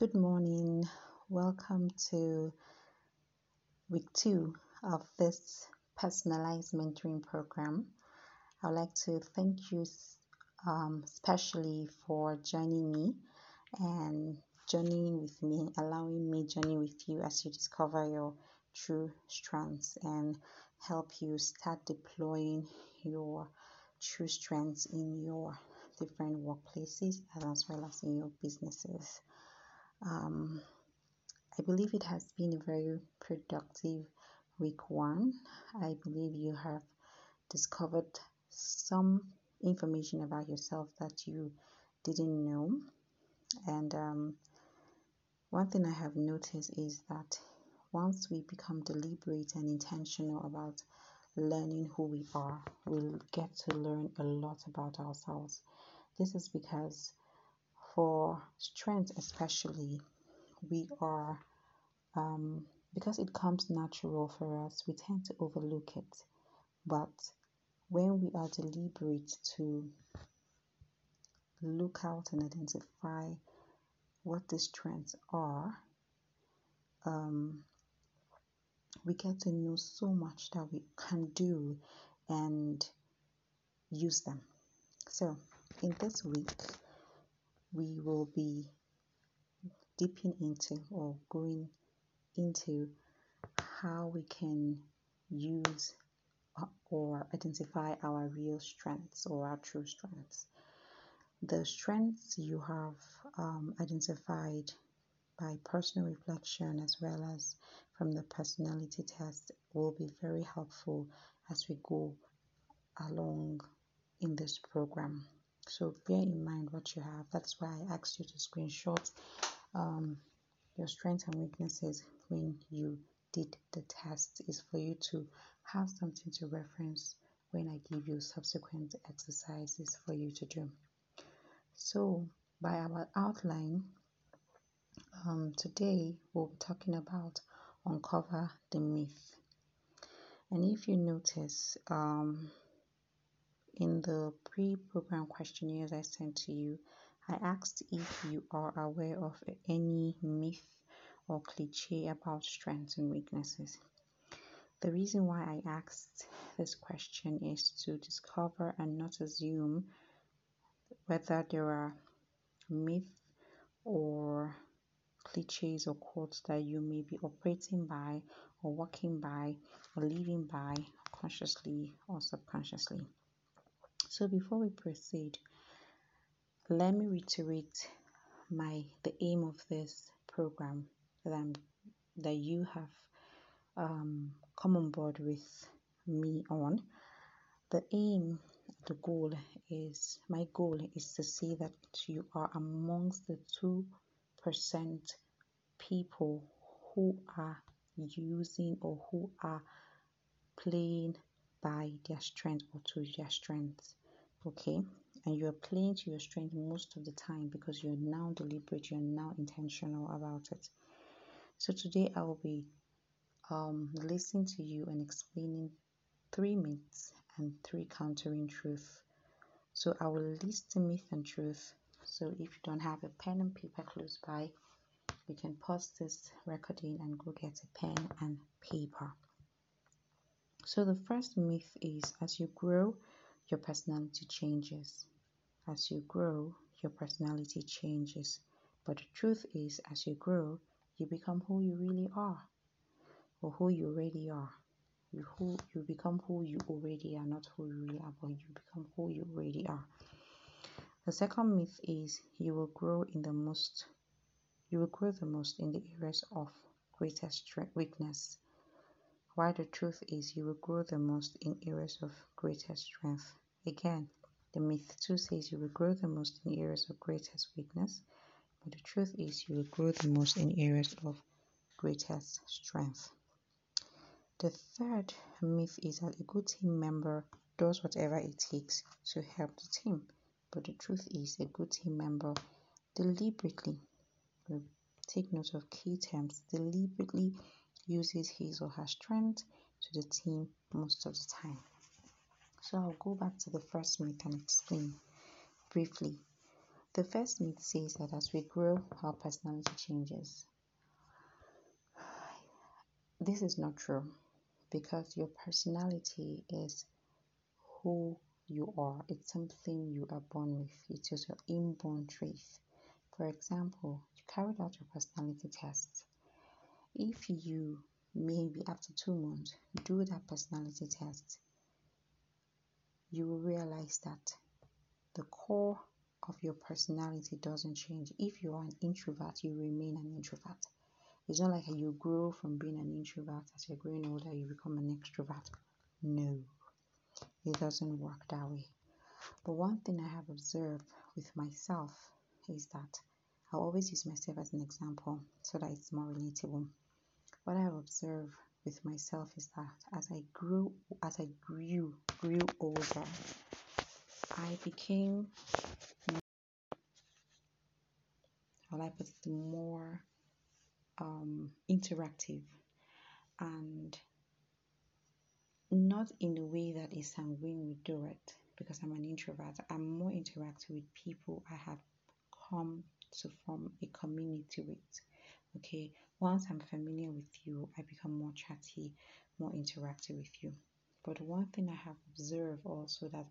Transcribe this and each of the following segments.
Good morning. Welcome to week two of this personalized mentoring program. I'd like to thank you um, especially for joining me and journeying with me, allowing me to journey with you as you discover your true strengths and help you start deploying your true strengths in your different workplaces as well as in your businesses. Um, I believe it has been a very productive week one. I believe you have discovered some information about yourself that you didn't know. And um, one thing I have noticed is that once we become deliberate and intentional about learning who we are, we'll get to learn a lot about ourselves. This is because for strength, especially, we are, um, because it comes natural for us, we tend to overlook it. But when we are deliberate to look out and identify what these strengths are, um, we get to know so much that we can do and use them. So, in this week, we will be dipping into or going into how we can use or identify our real strengths or our true strengths. The strengths you have um, identified by personal reflection as well as from the personality test will be very helpful as we go along in this program. So bear in mind what you have. That's why I asked you to screenshot um, your strengths and weaknesses when you did the test is for you to have something to reference when I give you subsequent exercises for you to do. So, by our outline, um, today we'll be talking about uncover the myth. And if you notice, um, in the pre program questionnaires I sent to you, I asked if you are aware of any myth or cliche about strengths and weaknesses. The reason why I asked this question is to discover and not assume whether there are myths or cliches or quotes that you may be operating by or working by or living by consciously or subconsciously. So before we proceed, let me reiterate my the aim of this program that I'm that you have um, come on board with me on. The aim, the goal is my goal is to see that you are amongst the two percent people who are using or who are playing by their strength or to their strengths. Okay, and you are playing to your strength most of the time because you're now deliberate, you're now intentional about it. So today I will be um, listening to you and explaining three myths and three countering truth. So I will list the myth and truth. So if you don't have a pen and paper close by, you can pause this recording and go get a pen and paper. So the first myth is as you grow, your personality changes. As you grow, your personality changes. But the truth is, as you grow, you become who you really are or who you already are. You who you become who you already are, not who you really are, but you become who you already are. The second myth is you will grow in the most you will grow the most in the areas of greatest weakness. While the truth is you will grow the most in areas of greatest strength. Again, the myth too says you will grow the most in areas of greatest weakness, but the truth is you will grow the most in areas of greatest strength. The third myth is that a good team member does whatever it takes to help the team, but the truth is a good team member deliberately take note of key terms deliberately uses his or her strength to the team most of the time. So I'll go back to the first myth and explain briefly. The first myth says that as we grow, our personality changes. This is not true because your personality is who you are. It's something you are born with. It's your inborn trait. For example, you carried out your personality test. If you maybe after two months do that personality test, you will realize that the core of your personality doesn't change. If you are an introvert, you remain an introvert. It's not like you grow from being an introvert as you're growing older, you become an extrovert. No, it doesn't work that way. But one thing I have observed with myself is that I always use myself as an example so that it's more relatable. What I have observed with myself is that as I grew, as I grew, grew older, I became, how I put more um, interactive and not in a way that is sanguine would do it because I'm an introvert. I'm more interactive with people I have come to form a community with. Okay, once I'm familiar with you, I become more chatty, more interactive with you. But one thing I have observed also that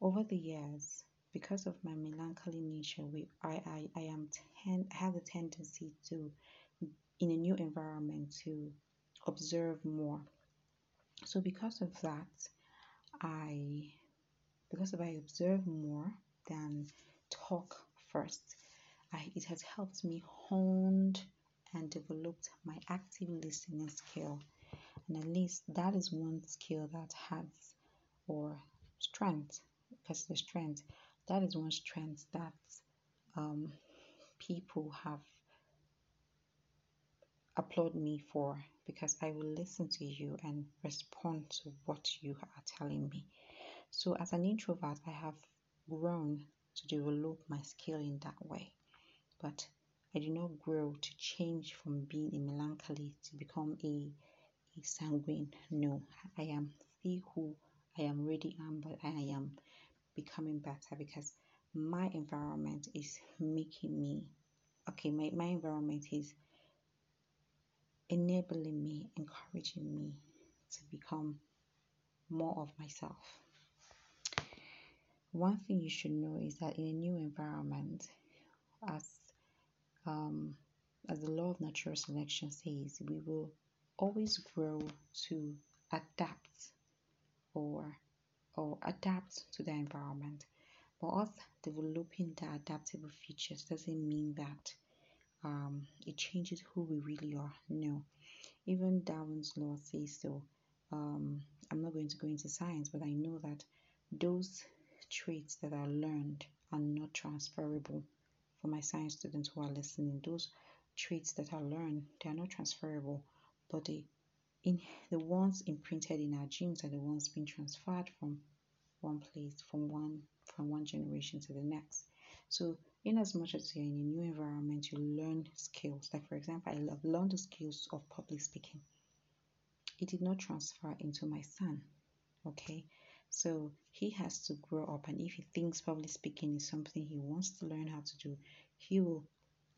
over the years, because of my melancholy nature, we, I, I, I am ten, have a tendency to, in a new environment, to observe more. So because of that, I, because of I observe more than talk first, I, it has helped me honed and developed my active listening skill. And at least that is one skill that has or strength because the strength that is one strength that um, people have applaud me for because I will listen to you and respond to what you are telling me. So, as an introvert, I have grown to develop my skill in that way, but I did not grow to change from being a melancholy to become a, a sanguine. No, I am still who I am really am, but I am becoming better because my environment is making me okay my, my environment is enabling me encouraging me to become more of myself one thing you should know is that in a new environment as um, as the law of natural selection says we will always grow to adapt or or adapt to the environment. But us developing the adaptable features doesn't mean that um, it changes who we really are. No. Even Darwin's law says so. Um, I'm not going to go into science, but I know that those traits that are learned are not transferable. For my science students who are listening, those traits that are learned, they are not transferable, but they in the ones imprinted in our genes are the ones being transferred from one place from one from one generation to the next. So in as much as you're in a new environment you learn skills. Like for example i learned the skills of public speaking. It did not transfer into my son okay so he has to grow up and if he thinks public speaking is something he wants to learn how to do he will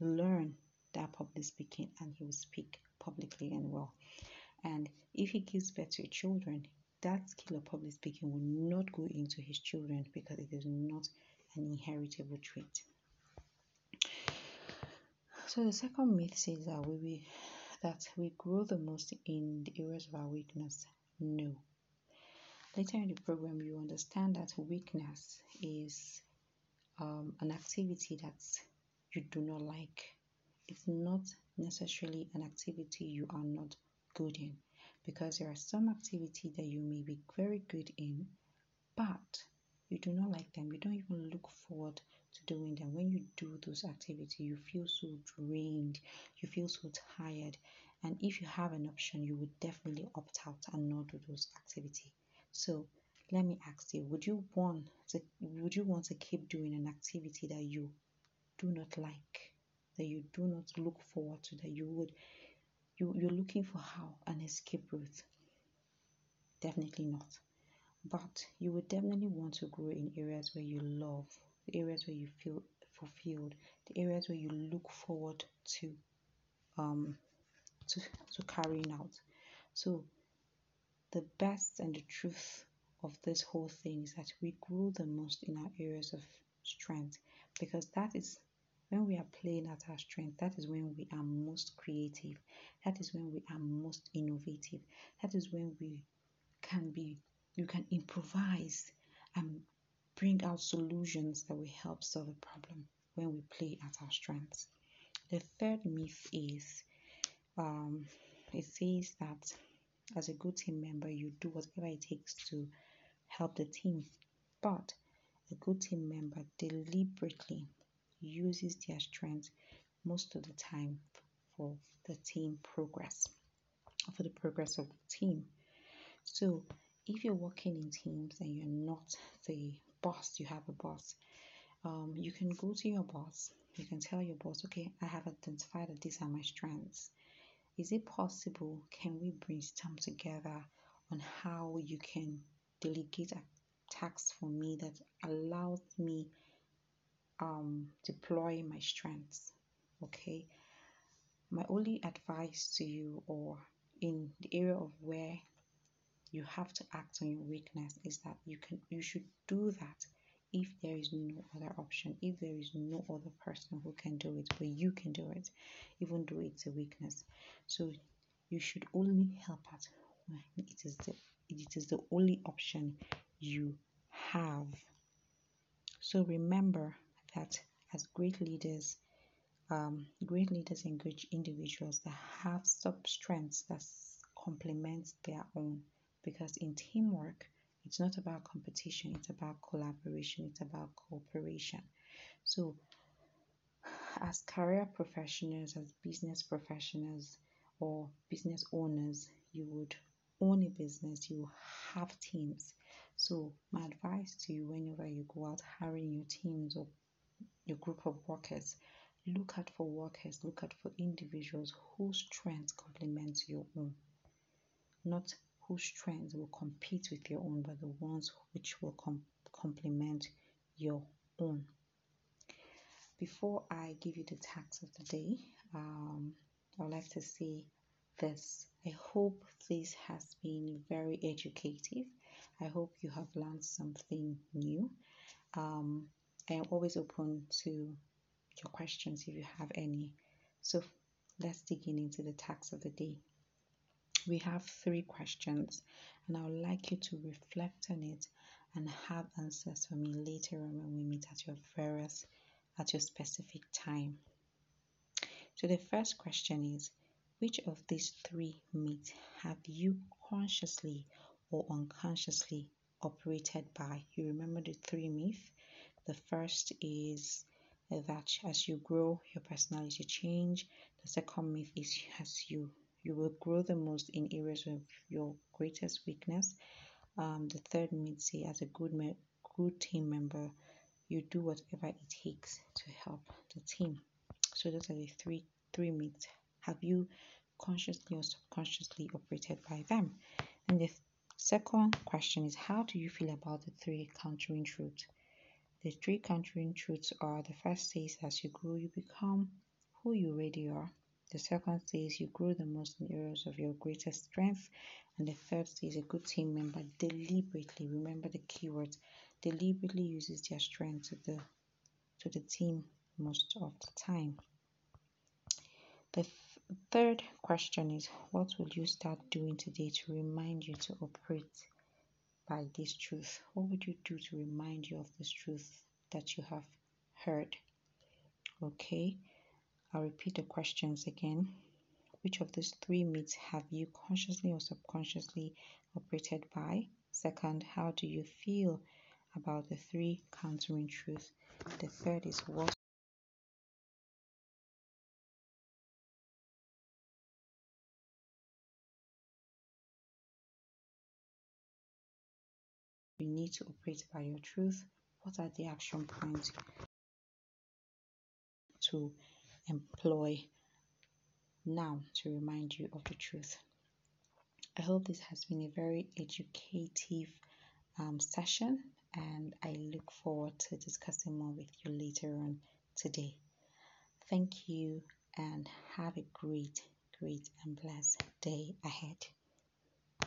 learn that public speaking and he will speak publicly and well and if he gives birth to children, that skill of public speaking will not go into his children because it is not an inheritable trait. So the second myth says that we, we that we grow the most in the areas of our weakness. No. Later in the program, you understand that weakness is um, an activity that you do not like. It's not necessarily an activity you are not good in because there are some activity that you may be very good in but you do not like them. You don't even look forward to doing them. When you do those activities you feel so drained you feel so tired. And if you have an option you would definitely opt out and not do those activities so let me ask you would you want to would you want to keep doing an activity that you do not like that you do not look forward to that you would you, you're looking for how an escape route definitely not but you would definitely want to grow in areas where you love areas where you feel fulfilled, the areas where you look forward to um to, to carrying out. So the best and the truth of this whole thing is that we grow the most in our areas of strength because that is when we are playing at our strength, that is when we are most creative. That is when we are most innovative. That is when we can be, you can improvise and bring out solutions that will help solve a problem when we play at our strengths. The third myth is um, it says that as a good team member, you do whatever it takes to help the team, but a good team member deliberately uses their strengths most of the time for the team progress, for the progress of the team. So, if you're working in teams and you're not the boss, you have a boss, um, you can go to your boss. You can tell your boss, okay, I have identified that these are my strengths. Is it possible? Can we brainstorm together on how you can delegate a task for me that allows me um deploy my strengths? Okay. My only advice to you, or in the area of where you have to act on your weakness, is that you can you should do that if there is no other option, if there is no other person who can do it, but you can do it, even though it's a weakness. So you should only help out when it is the it is the only option you have. So remember that as great leaders, um, great leaders engage individuals that have sub strengths that complement their own because in teamwork it's not about competition, it's about collaboration, it's about cooperation. So, as career professionals, as business professionals, or business owners, you would own a business, you have teams. So, my advice to you whenever you go out hiring your teams or your group of workers, look out for workers, look out for individuals whose strengths complement your own, not whose strengths will compete with your own, but the ones which will com- complement your own. Before I give you the tax of the day, um, I'd like to say this. I hope this has been very educative. I hope you have learned something new. Um, I am always open to your questions if you have any. So let's dig in into the tax of the day we have three questions and I would like you to reflect on it and have answers for me later on when we meet at your various at your specific time. So the first question is which of these three myths have you consciously or unconsciously operated by? You remember the three myths? The first is that as you grow, your personality change. The second myth is as you you will grow the most in areas of your greatest weakness. Um, the third myth say as a good me- good team member, you do whatever it takes to help the team. So those are the three three myths. Have you consciously or subconsciously operated by them? And the second question is how do you feel about the three countering truths? The three countering truths are the first says as you grow you become who you really are. The second says you grow the most in areas of your greatest strength. And the third says a good team member deliberately, remember the keywords, deliberately uses their strength to the to the team most of the time. The th- third question is what will you start doing today to remind you to operate by this truth? What would you do to remind you of this truth that you have heard? Okay. I'll repeat the questions again. Which of these three myths have you consciously or subconsciously operated by? Second, how do you feel about the three countering truths? The third is what you need to operate by your truth. What are the action points to employ now to remind you of the truth? I hope this has been a very educative um, session and I look forward to discussing more with you later on. today. Thank you and have a great, great and blessed day ahead.